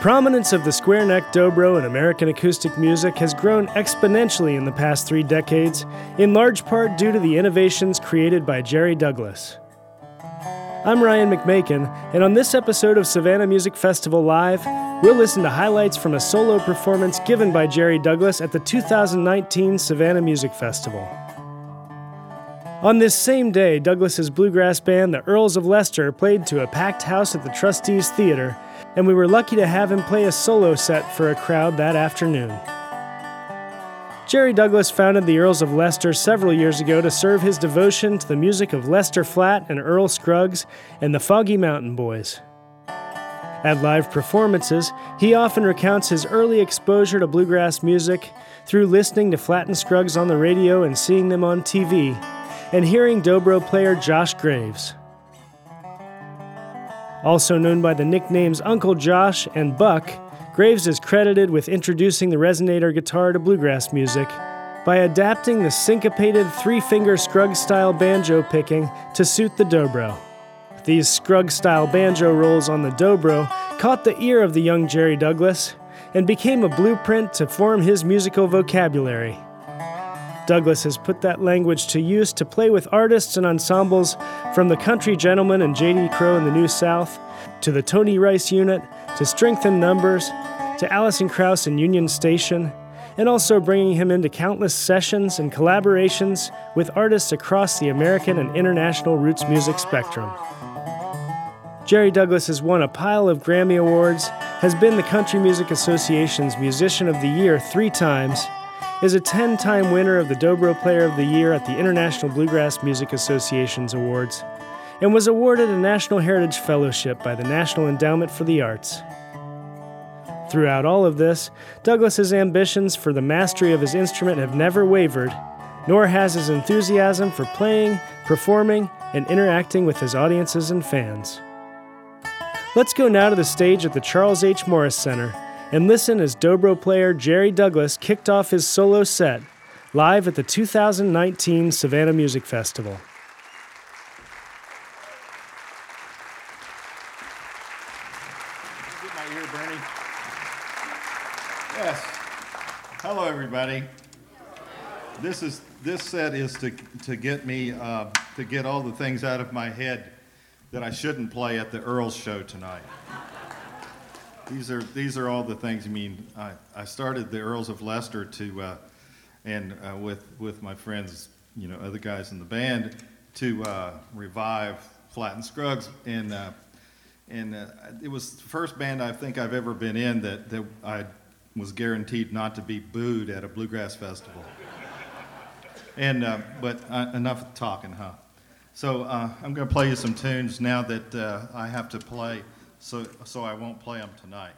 Prominence of the square neck dobro in American acoustic music has grown exponentially in the past three decades, in large part due to the innovations created by Jerry Douglas. I'm Ryan McMakin, and on this episode of Savannah Music Festival Live, we'll listen to highlights from a solo performance given by Jerry Douglas at the 2019 Savannah Music Festival. On this same day, Douglas's bluegrass band, the Earls of Leicester, played to a packed house at the Trustees Theater and we were lucky to have him play a solo set for a crowd that afternoon. Jerry Douglas founded the Earls of Leicester several years ago to serve his devotion to the music of Lester Flatt and Earl Scruggs and the Foggy Mountain Boys. At live performances, he often recounts his early exposure to bluegrass music through listening to Flatt and Scruggs on the radio and seeing them on TV, and hearing dobro player Josh Graves. Also known by the nicknames Uncle Josh and Buck, Graves is credited with introducing the resonator guitar to bluegrass music by adapting the syncopated three finger Scruggs style banjo picking to suit the dobro. These Scruggs style banjo rolls on the dobro caught the ear of the young Jerry Douglas and became a blueprint to form his musical vocabulary. Douglas has put that language to use to play with artists and ensembles from the Country Gentlemen and J.D. Crowe in the New South, to the Tony Rice Unit, to Strength in Numbers, to Alison Krauss and Union Station, and also bringing him into countless sessions and collaborations with artists across the American and international roots music spectrum. Jerry Douglas has won a pile of Grammy Awards, has been the Country Music Association's Musician of the Year three times, is a 10 time winner of the Dobro Player of the Year at the International Bluegrass Music Association's Awards, and was awarded a National Heritage Fellowship by the National Endowment for the Arts. Throughout all of this, Douglas's ambitions for the mastery of his instrument have never wavered, nor has his enthusiasm for playing, performing, and interacting with his audiences and fans. Let's go now to the stage at the Charles H. Morris Center and listen as dobro player Jerry Douglas kicked off his solo set live at the 2019 Savannah Music Festival. Yes. Hello, everybody. This is this set is to to get me uh, to get all the things out of my head that I shouldn't play at the Earls show tonight these are these are all the things. I mean, I, I started the Earls of Leicester to, uh, and uh, with with my friends, you know, other guys in the band, to uh, revive Flatt and Scruggs, and uh, and uh, it was the first band I think I've ever been in that that I was guaranteed not to be booed at a bluegrass festival. and uh, but enough talking, huh? So I'm going to play you some tunes now that I have to play so, so I won't play them tonight.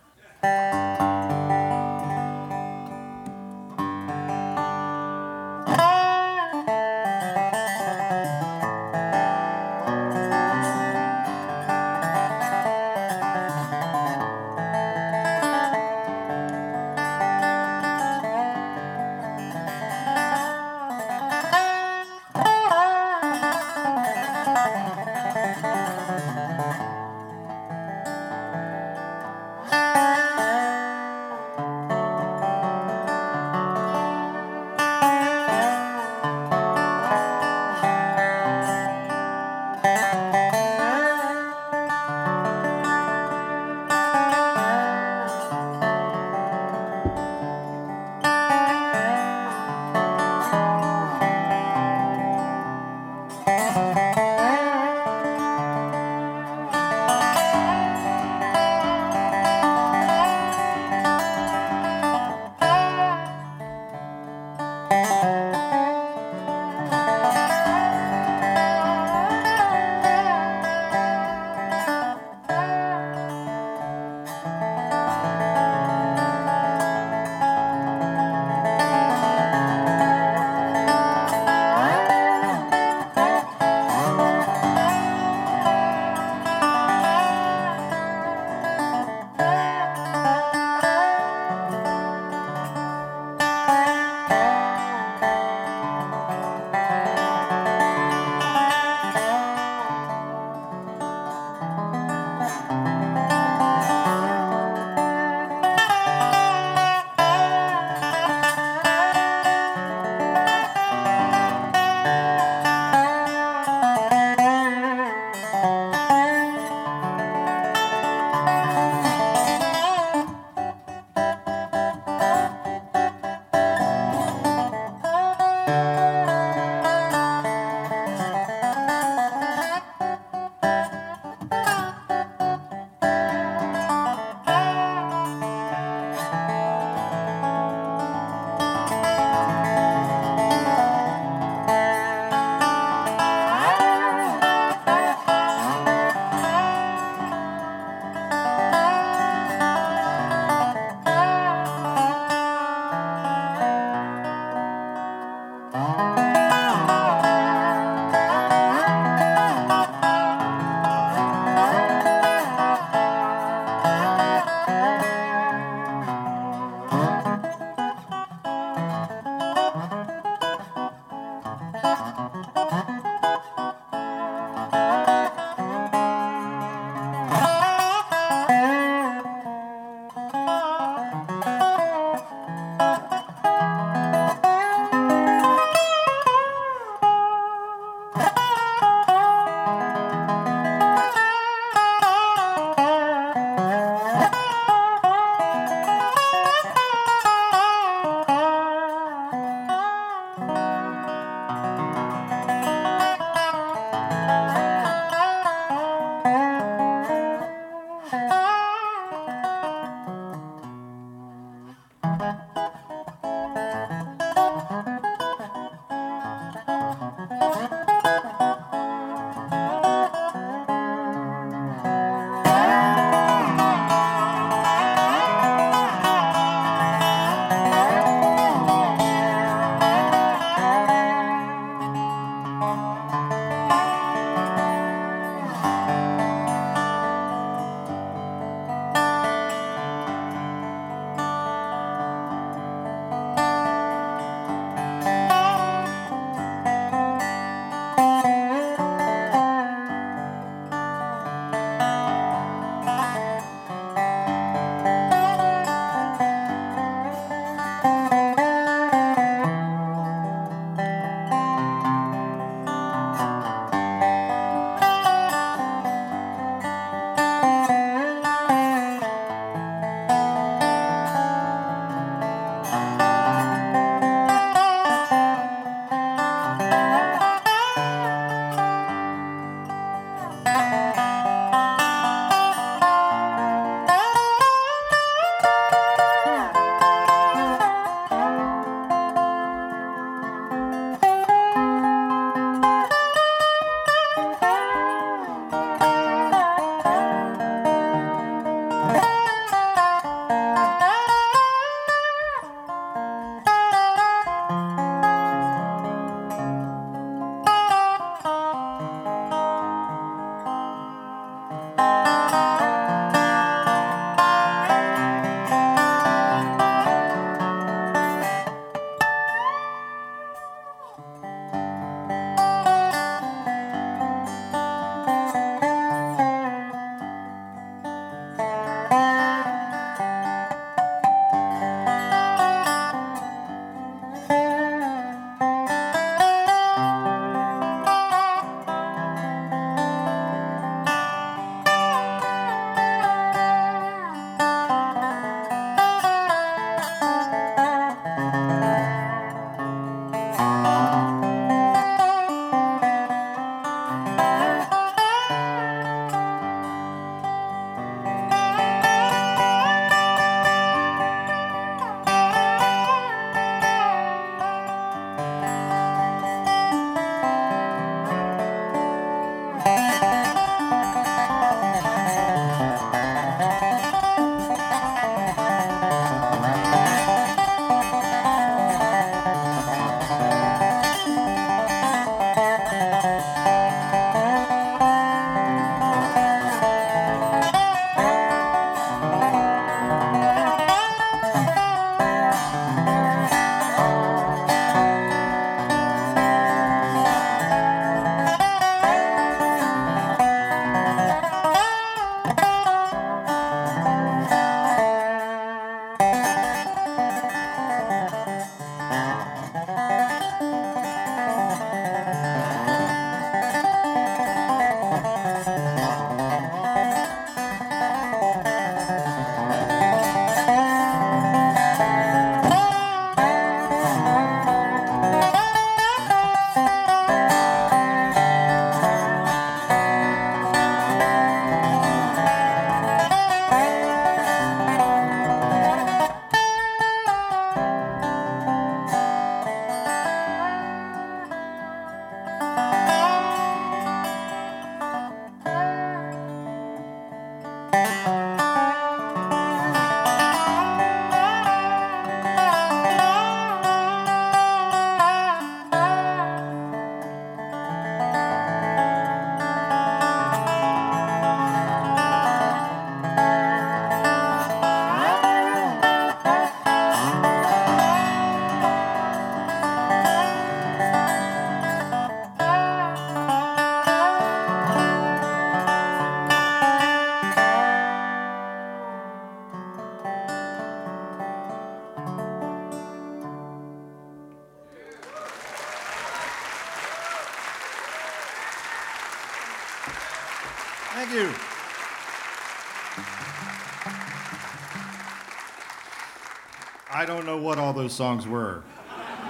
What all those songs were.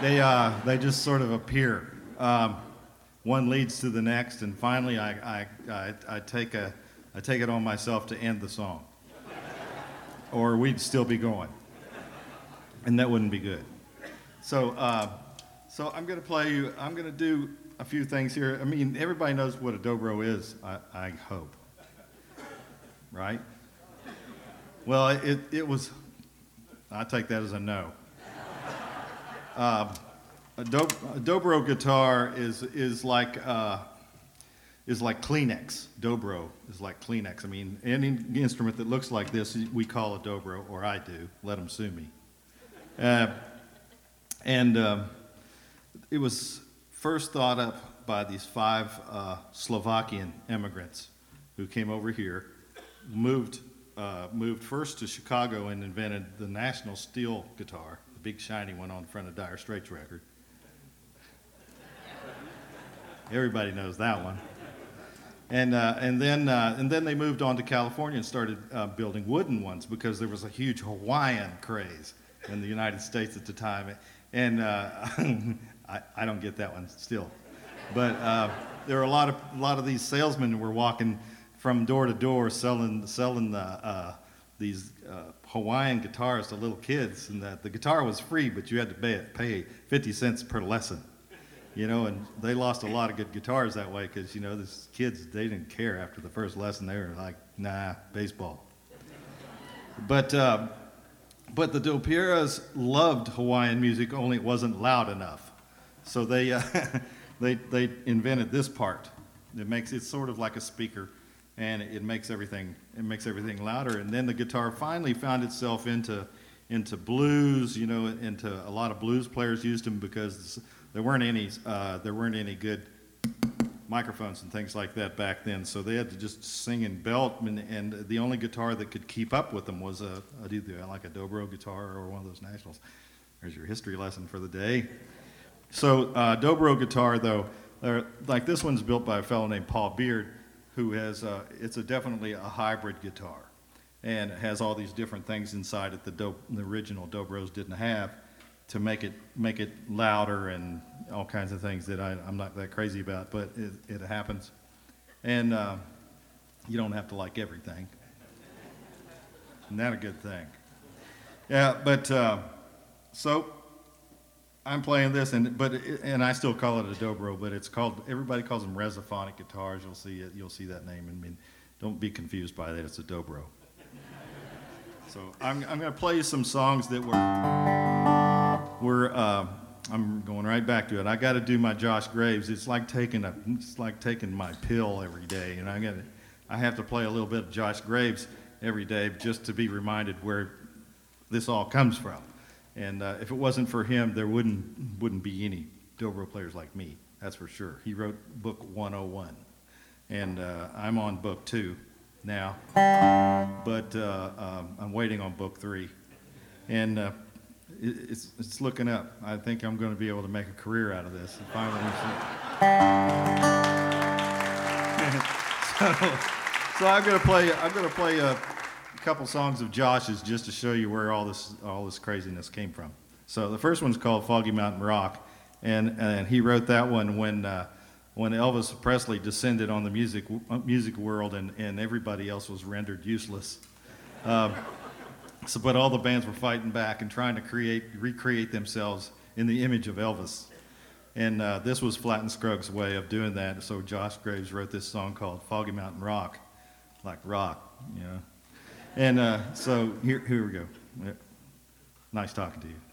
They, uh, they just sort of appear. Um, one leads to the next, and finally I, I, I, I, take a, I take it on myself to end the song. Or we'd still be going. And that wouldn't be good. So, uh, so I'm going to play you, I'm going to do a few things here. I mean, everybody knows what a dobro is, I, I hope. Right? Well, it, it was, I take that as a no. Um, a, a, dobro guitar is, is, like, uh, is like Kleenex. Dobro is like Kleenex. I mean, any instrument that looks like this, we call a dobro, or I do. Let them sue me. Uh, and um, it was first thought up by these five uh, Slovakian immigrants who came over here, moved, uh, moved first to Chicago and invented the national steel guitar, big shiny one on the front of Dire Straits record. Everybody knows that one. And, uh, and, then, uh, and then they moved on to California and started uh, building wooden ones because there was a huge Hawaiian craze in the United States at the time. And uh, I, I don't get that one still. But uh, there are a lot of, a lot of these salesmen who were walking from door to door selling, selling the, uh, these Hawaiian guitars to little kids. And that the guitar was free, but you had to pay, pay 50 cents per lesson you know, and they lost a lot of good guitars that way because, you know, these kids, they didn't care after the first lesson. They were like, nah, baseball. But, uh, but the Dopieras loved Hawaiian music, only it wasn't loud enough. So they, uh, they, they invented this part. It makes it sort of like a speaker, and it makes everything it makes everything louder. And then the guitar finally found itself into into blues. You know, into a lot of blues players used them because there weren't any uh, there weren't any good microphones and things like that back then. So they had to just sing and belt, and, and the only guitar that could keep up with them was a, a like a dobro guitar or one of those nationals. There's your history lesson for the day. So uh, dobro guitar, though, like this one's built by a fellow named Paul Beard, who has uh, it's a definitely a hybrid guitar, and it has all these different things inside it that the original dobros didn't have to make it make it louder and all kinds of things that I, am not that crazy about, but it, it happens. And uh, you don't have to like everything. Isn't that a good thing? Yeah, but uh, so I'm playing this, and but and I still call it a dobro, but it's called everybody calls them resophonic guitars. You'll see it. You'll see that name, I mean, don't be confused by that. It's a dobro. so I'm I'm to play you some songs that were we're uh, I'm going right back to it. I got to do my Josh Graves. It's like taking a it's like taking my pill every day, and I got I have to play a little bit of Josh Graves every day just to be reminded where this all comes from. And uh, if it wasn't for him, there wouldn't wouldn't be any dobro players like me. That's for sure. He wrote book 101, and uh, I'm on book two now, but uh, um, I'm waiting on book three, and uh, it's, it's looking up. I think I'm going to be able to make a career out of this. Finally, so, so I'm going to play. I'm going to play a couple songs of Josh's just to show you where all this all this craziness came from. So the first one's called Foggy Mountain Rock, and and he wrote that one when. Uh, when Elvis Presley descended on the music music world and, and everybody else was rendered useless. Um, so, but all the bands were fighting back and trying to create, recreate themselves in the image of Elvis. And uh, this was Flatt and Scruggs' way of doing that. So Josh Graves wrote this song called Foggy Mountain Rock, like rock, you know. And uh, so here, here we go. Nice talking to you.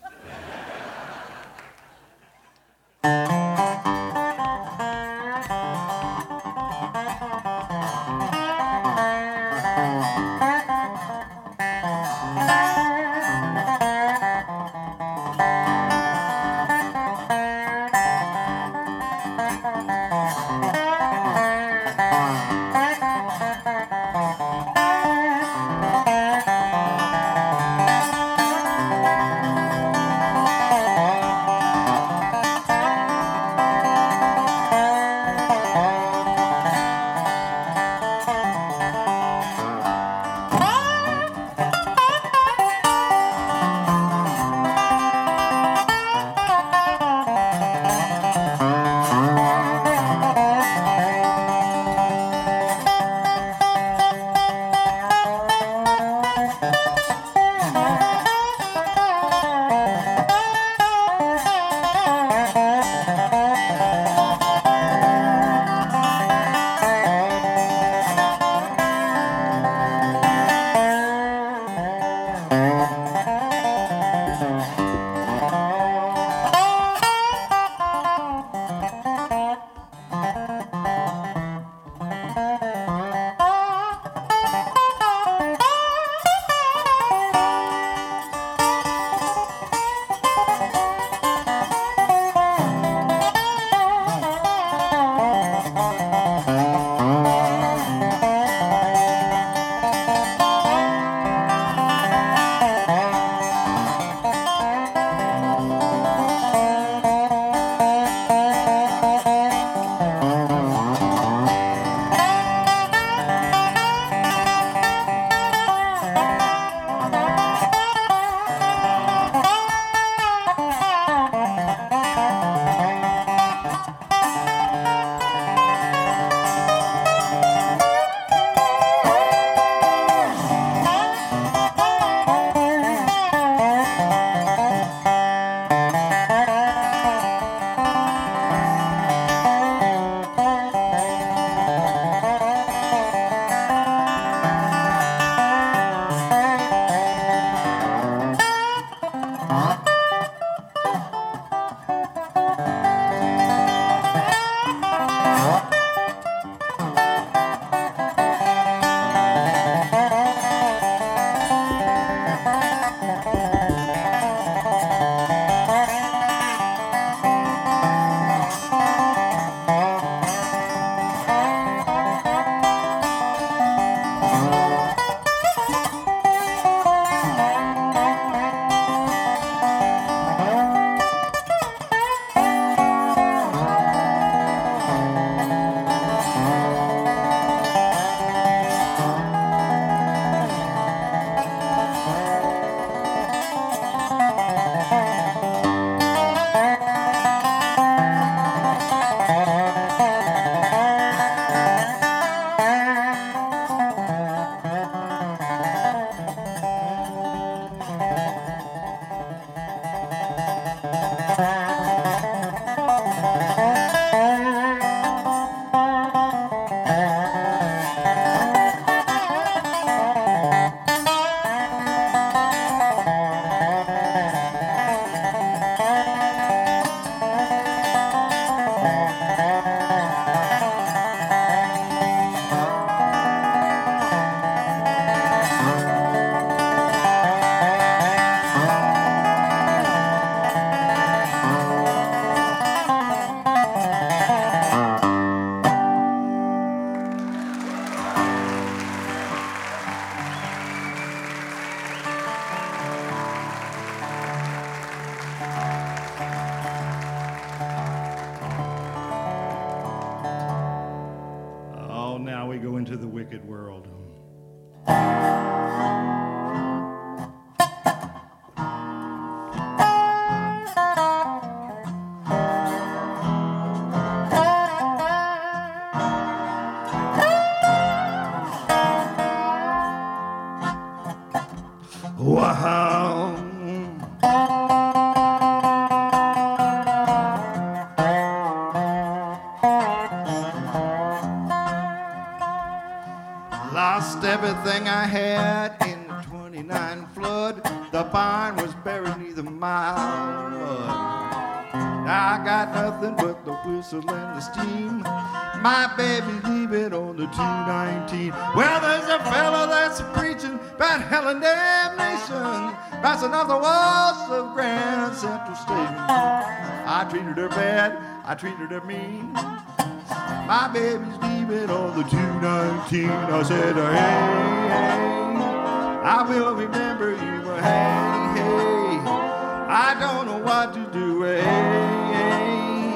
What to do. Hey, hey,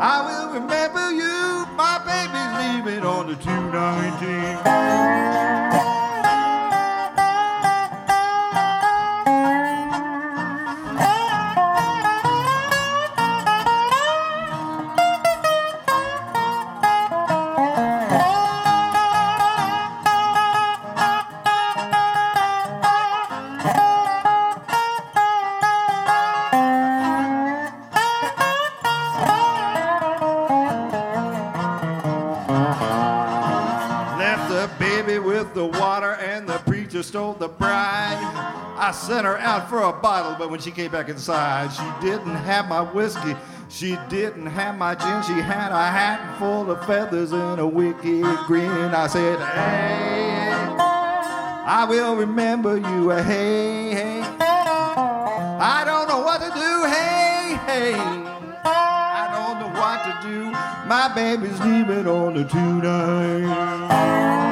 I will remember you. My baby's leaving on the 219. When she came back inside, she didn't have my whiskey. She didn't have my gin. She had a hat full of feathers and a wicked grin. I said, hey, I will remember you. Hey, hey. I don't know what to do. Hey, hey. I don't know what to do. My baby's leaving on the tonight.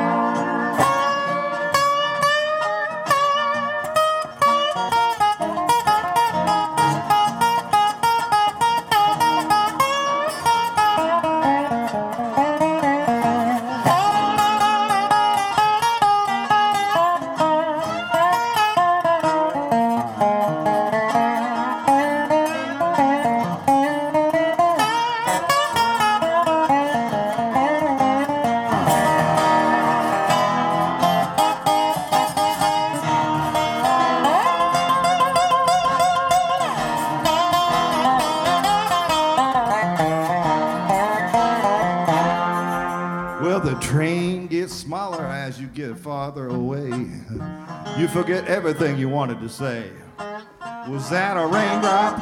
The train gets smaller as you get farther away. You forget everything you wanted to say. Was that a raindrop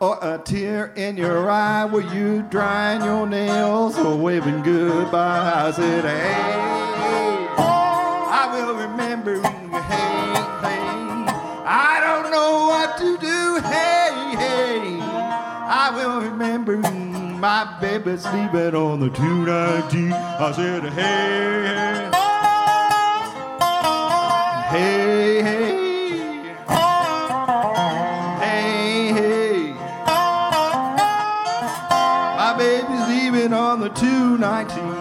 or a tear in your eye? Were you drying your nails or waving goodbye? I said, hey, I will remember you. Hey, hey, I don't know what to do. Hey, hey, I will remember you. My baby's sleeping on the 219. I said, hey, hey, hey, hey, on the 219.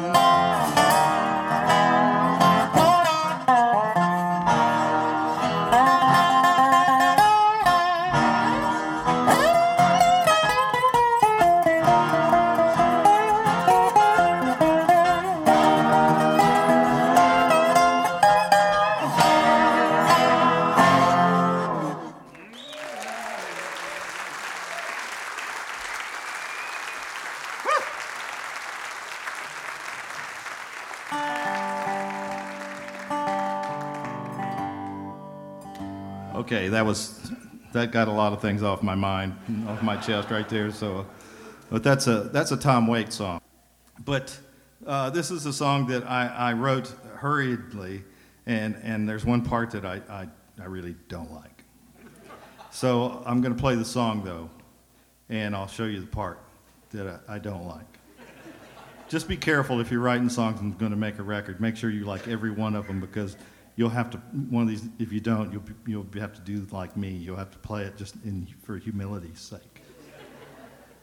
That was that got a lot of things off my mind, off my chest right there. So, but that's a that's a Tom Waits song. But uh, this is a song that I, I wrote hurriedly, and and there's one part that I I, I really don't like. So I'm going to play the song though, and I'll show you the part that I, I don't like. Just be careful if you're writing songs and going to make a record. Make sure you like every one of them because you'll have to one of these. If you don't, you'll you'll have to do like me. You'll have to play it just in for humility's sake.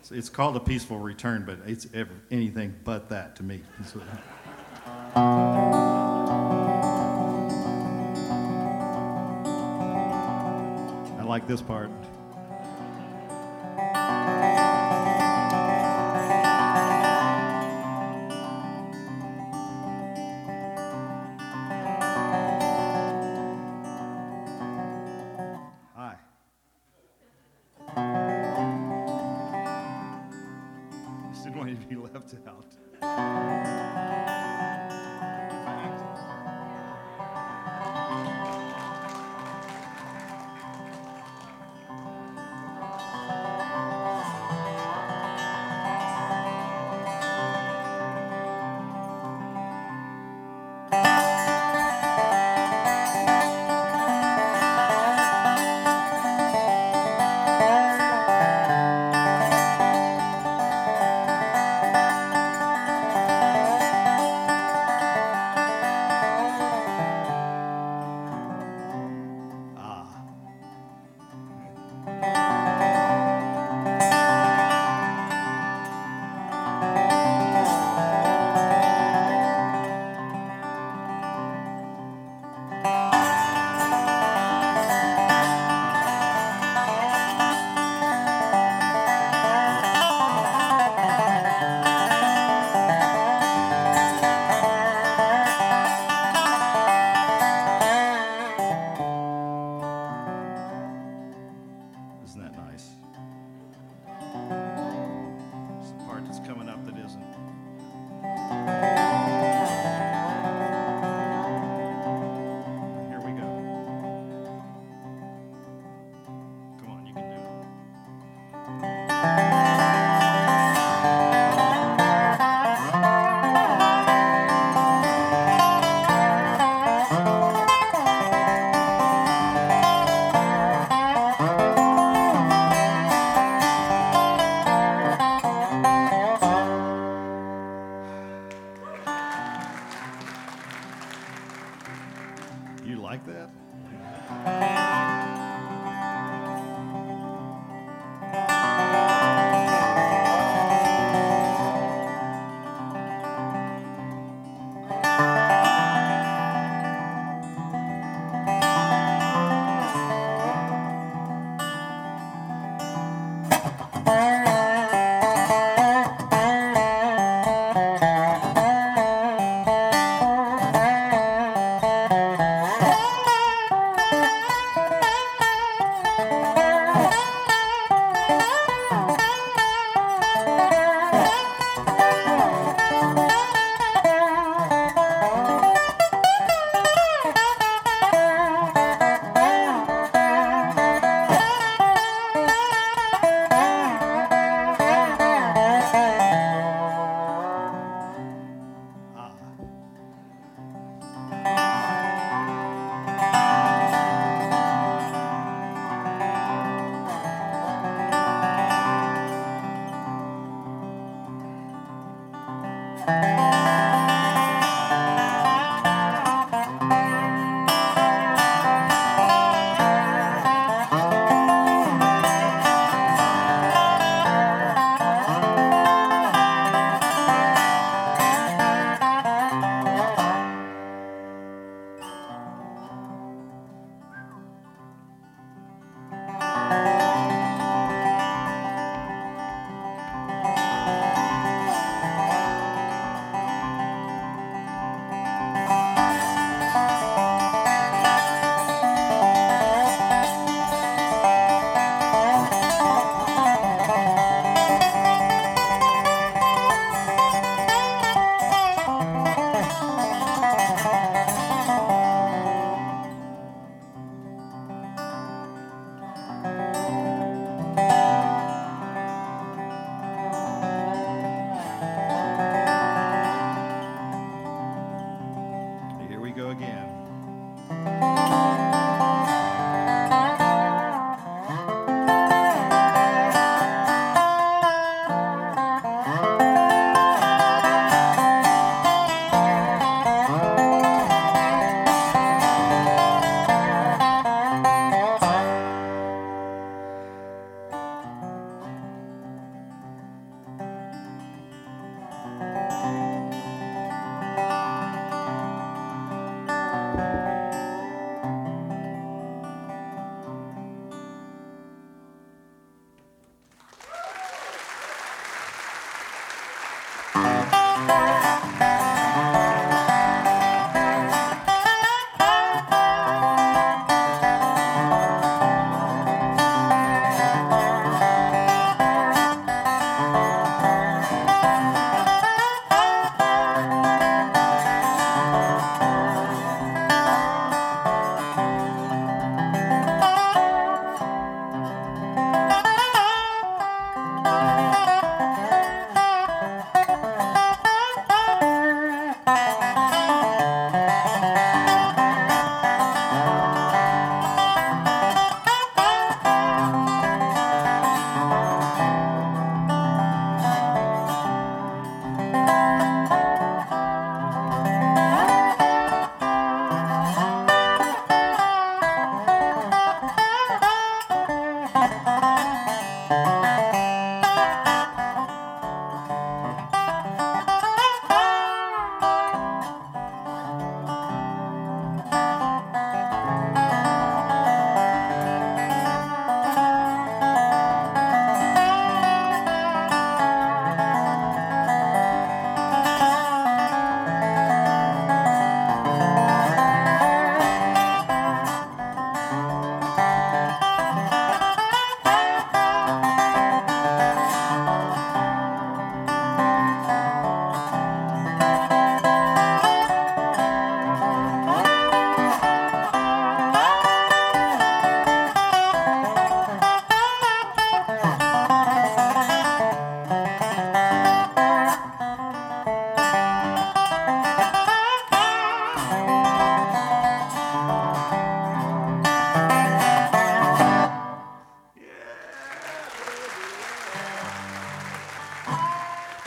So it's called a peaceful return, but it's ever, anything but that to me. I like this part.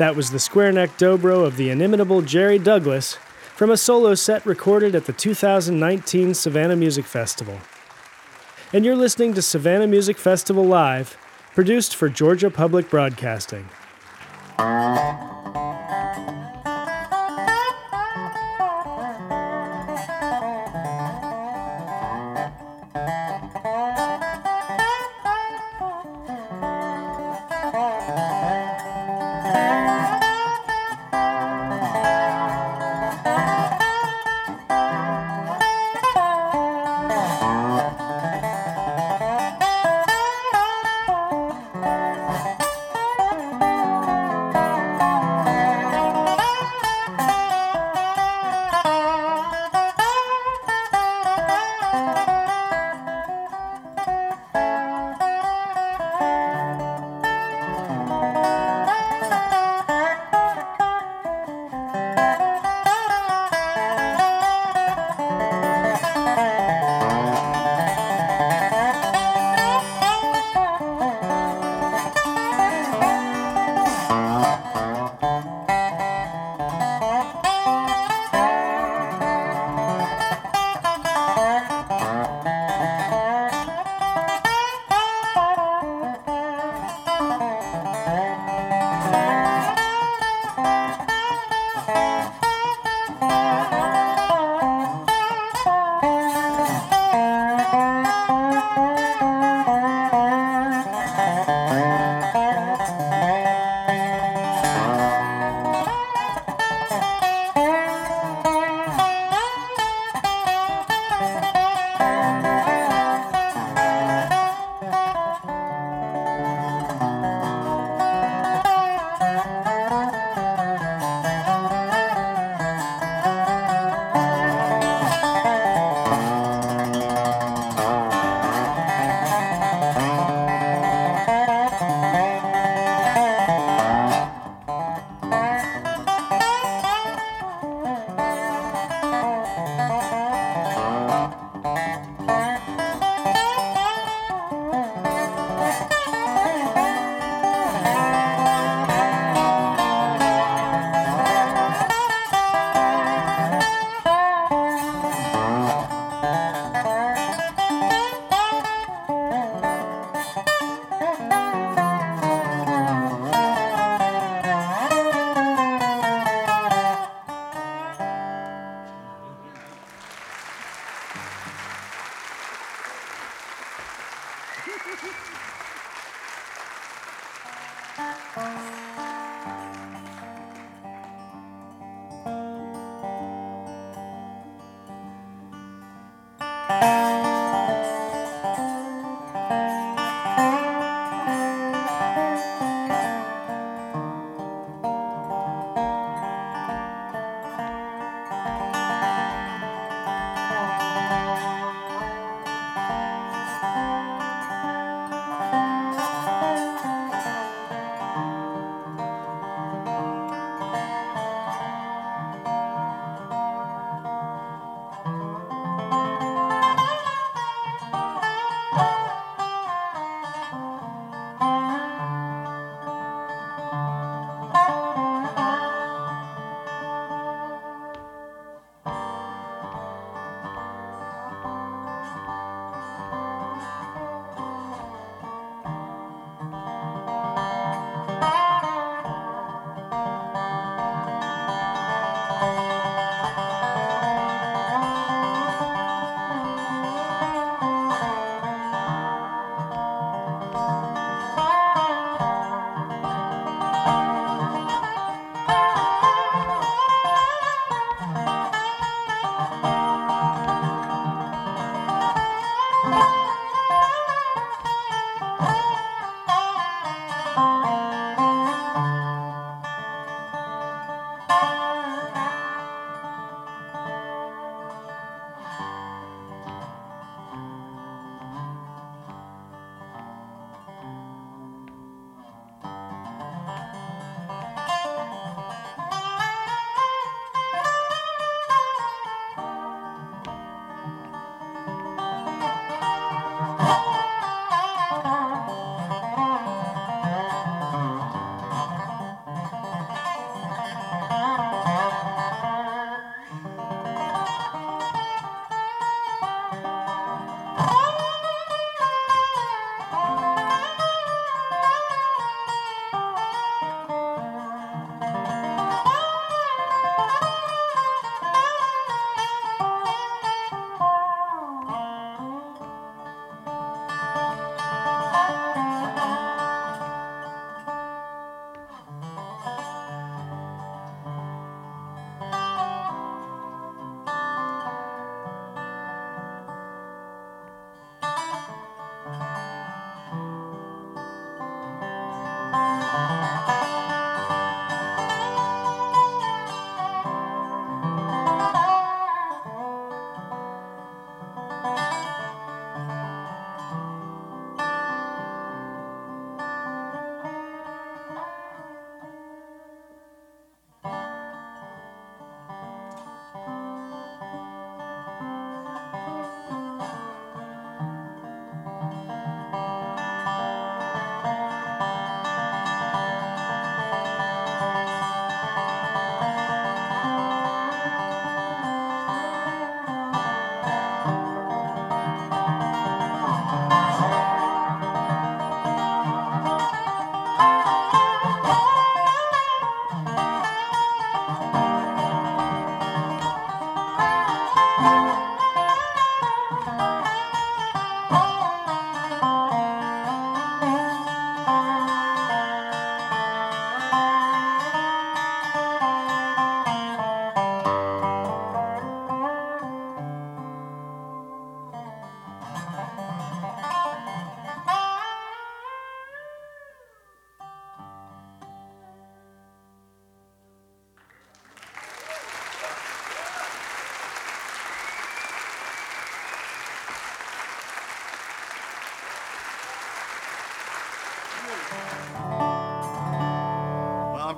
That was the square neck dobro of the inimitable Jerry Douglas from a solo set recorded at the 2019 Savannah Music Festival. And you're listening to Savannah Music Festival Live, produced for Georgia Public Broadcasting.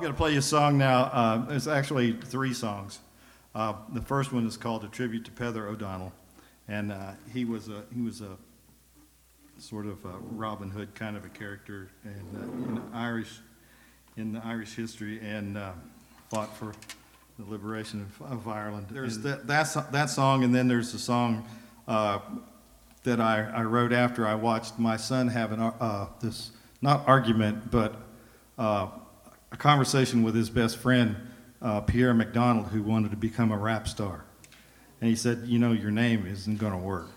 Going to play you a song now. Uh, it's actually three songs. Uh, the first one is called "A Tribute to Peadar O'Donnell," and uh, he was a he was a sort of a Robin Hood kind of a character in, uh, in Irish in the Irish history and uh, fought for the liberation of, of Ireland. There's that, that that song, and then there's the song uh, that I, I wrote after I watched my son have an uh, this not argument, but uh, a conversation with his best friend uh, Pierre McDonald, who wanted to become a rap star, and he said, "You know, your name isn't going to work."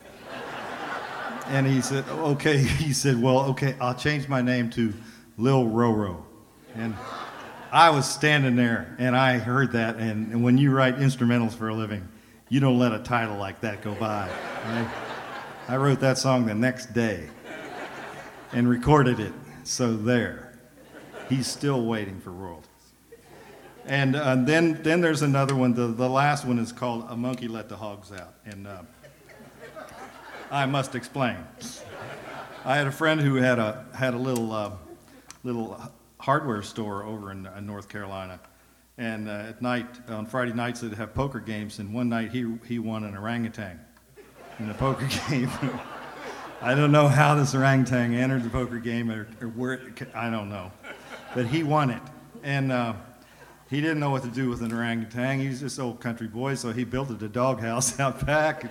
and he said, "Okay." He said, "Well, okay, I'll change my name to Lil Roro," and I was standing there and I heard that, and, and when you write instrumentals for a living, you don't let a title like that go by. right? I wrote that song the next day and recorded it, so there. He's still waiting for royalties. And uh, then, then there's another one. The, the last one is called A Monkey Let the Hogs Out. And uh, I must explain. I had a friend who had a, had a little, uh, little hardware store over in, in North Carolina. And uh, at night, on Friday nights, they'd have poker games. And one night, he, he won an orangutan in a poker game. I don't know how this orangutan entered the poker game or, or where, I don't know. But he won it. And uh, he didn't know what to do with an orangutan. He's just old country boy, so he built it a doghouse out back.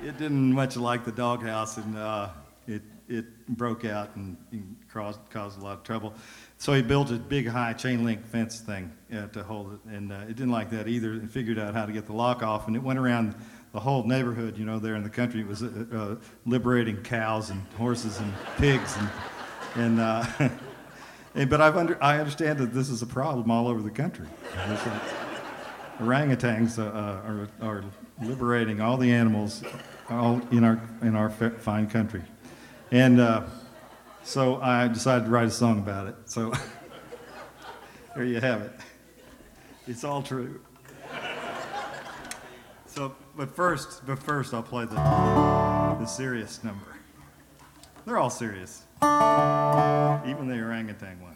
It didn't much like the doghouse, and uh, it, it broke out and, and caused, caused a lot of trouble. So he built a big, high chain link fence thing uh, to hold it, and uh, it didn't like that either, and figured out how to get the lock off, and it went around the whole neighborhood, you know, there in the country. It was uh, uh, liberating cows and horses and pigs, and, and but I've under, I understand that this is a problem all over the country. Orangutans uh, are, are liberating all the animals all in our, in our fine country. And uh, so I decided to write a song about it. So there you have it. It's all true. So, but first, but first, I'll play the, the serious number. They're all serious, even the orangutan one.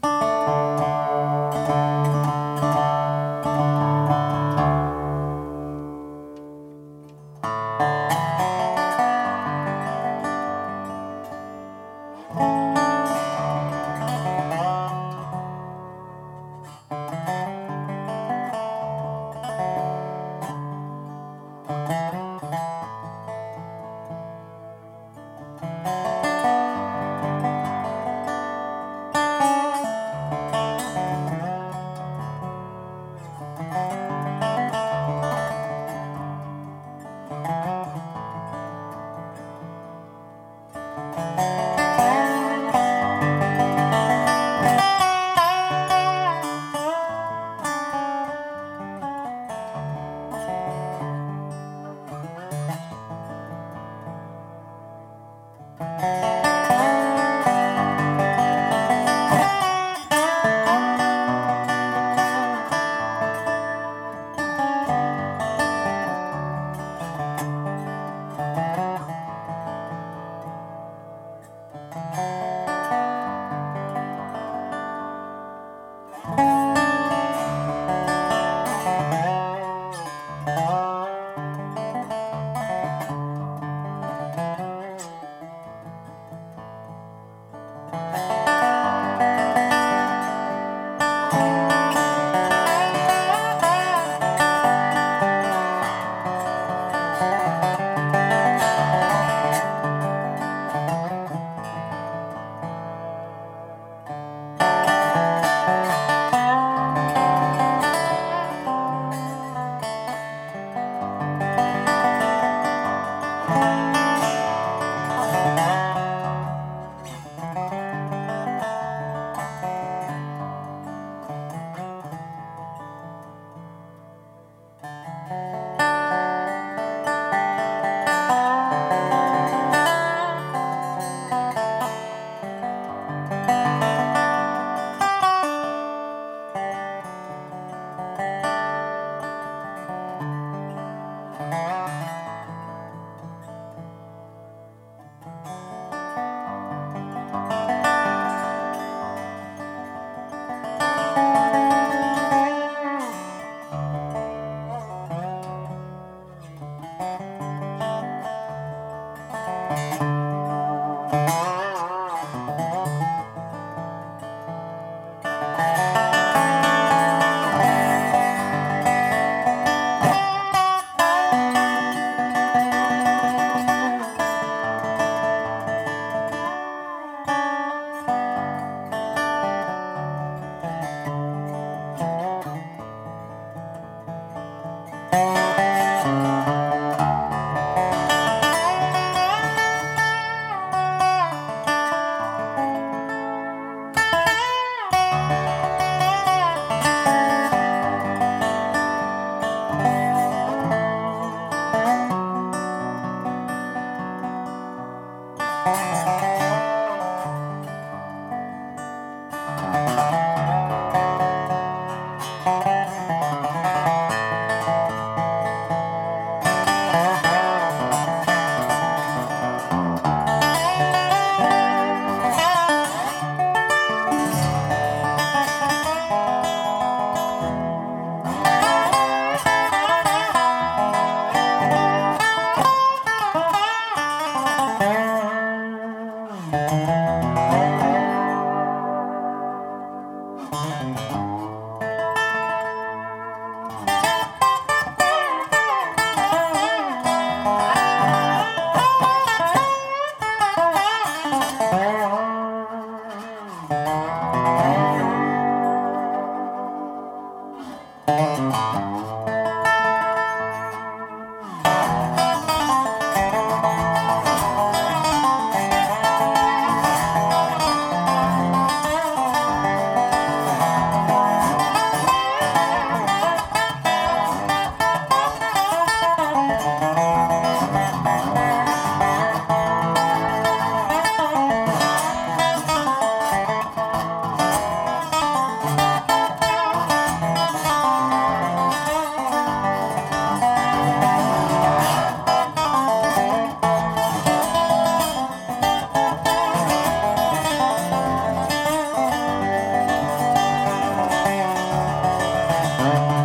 Bye.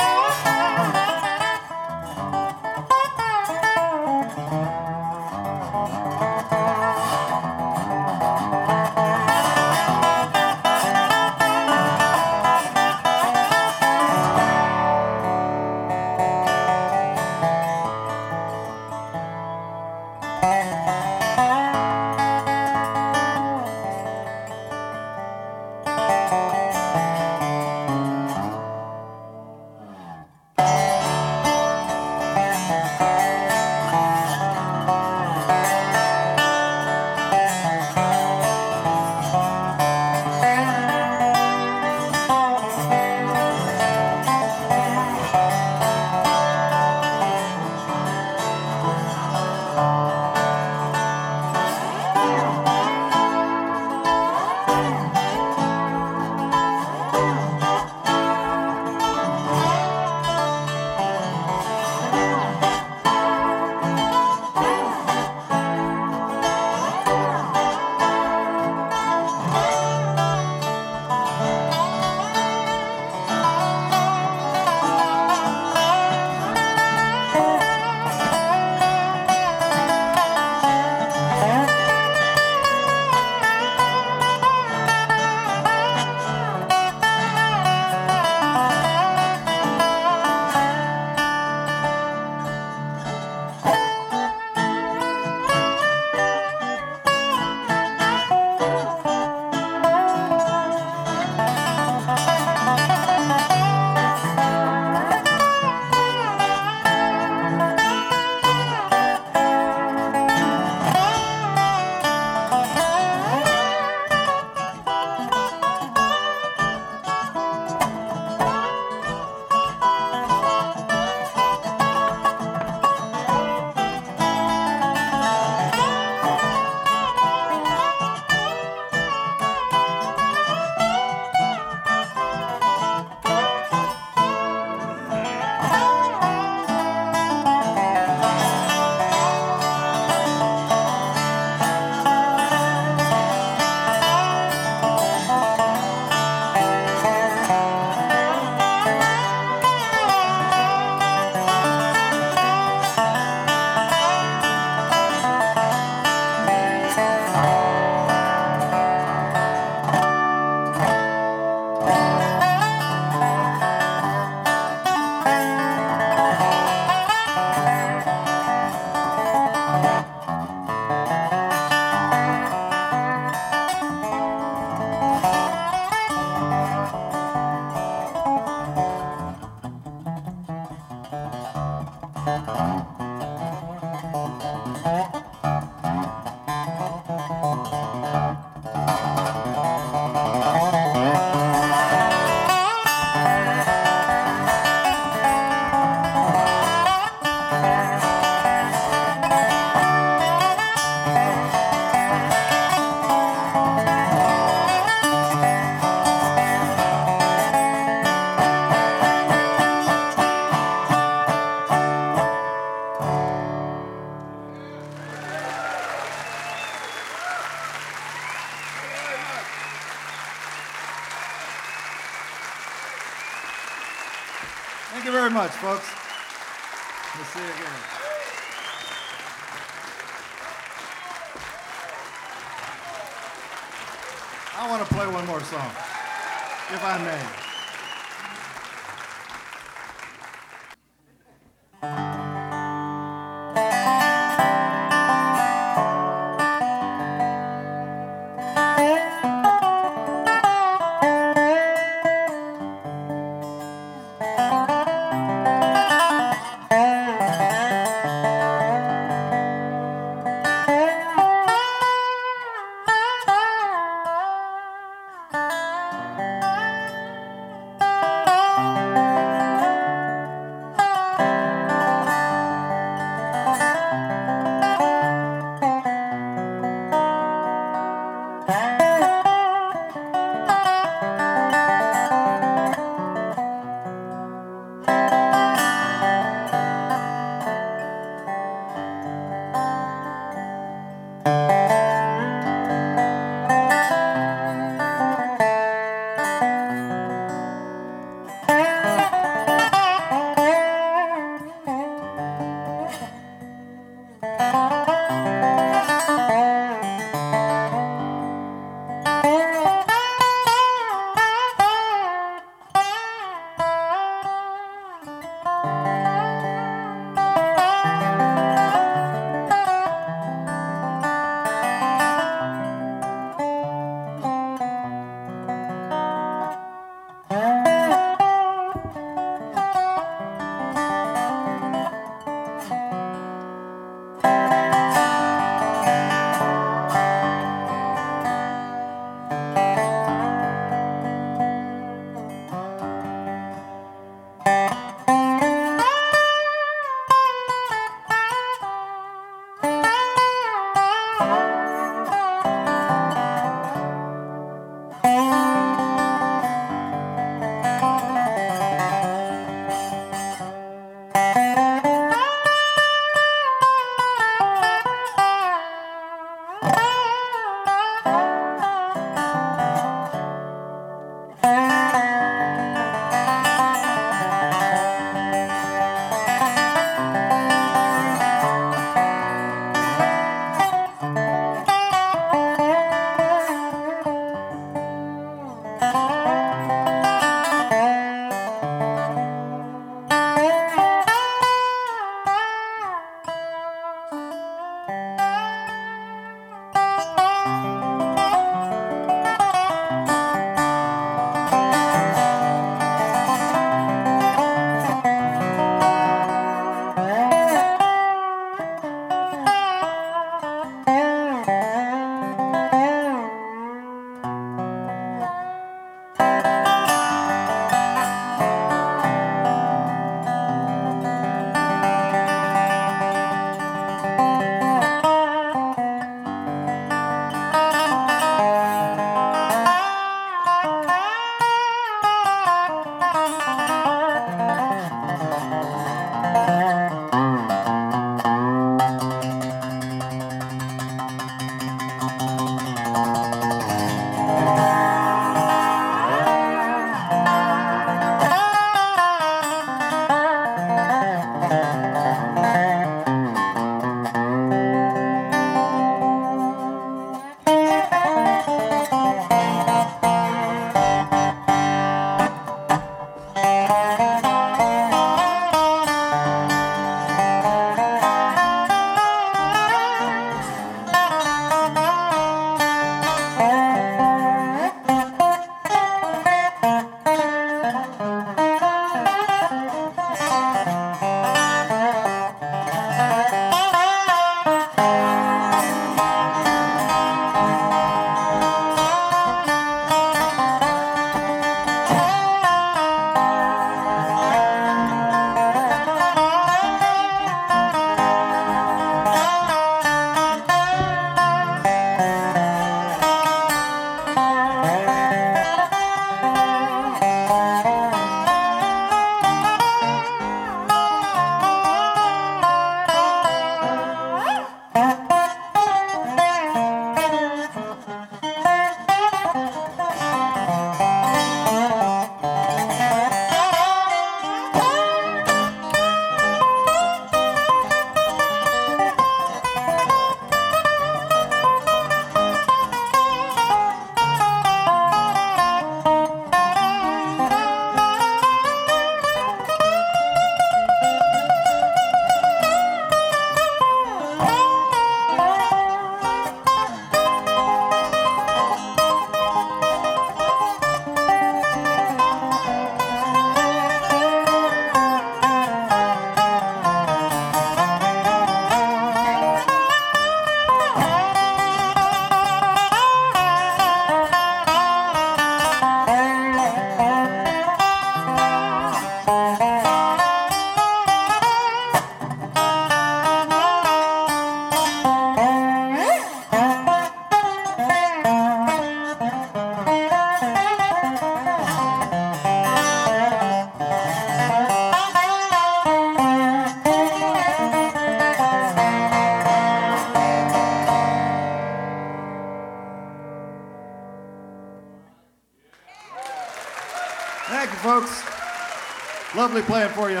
Playing for you.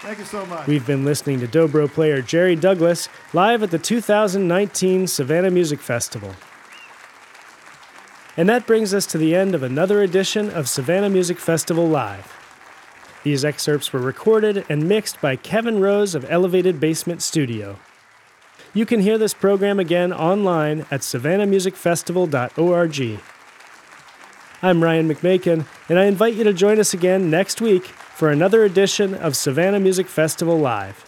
Thank you so much. We've been listening to dobro player Jerry Douglas live at the 2019 Savannah Music Festival. And that brings us to the end of another edition of Savannah Music Festival Live. These excerpts were recorded and mixed by Kevin Rose of Elevated Basement Studio. You can hear this program again online at savannahmusicfestival.org. I'm Ryan McMaken, and I invite you to join us again next week for another edition of Savannah Music Festival Live.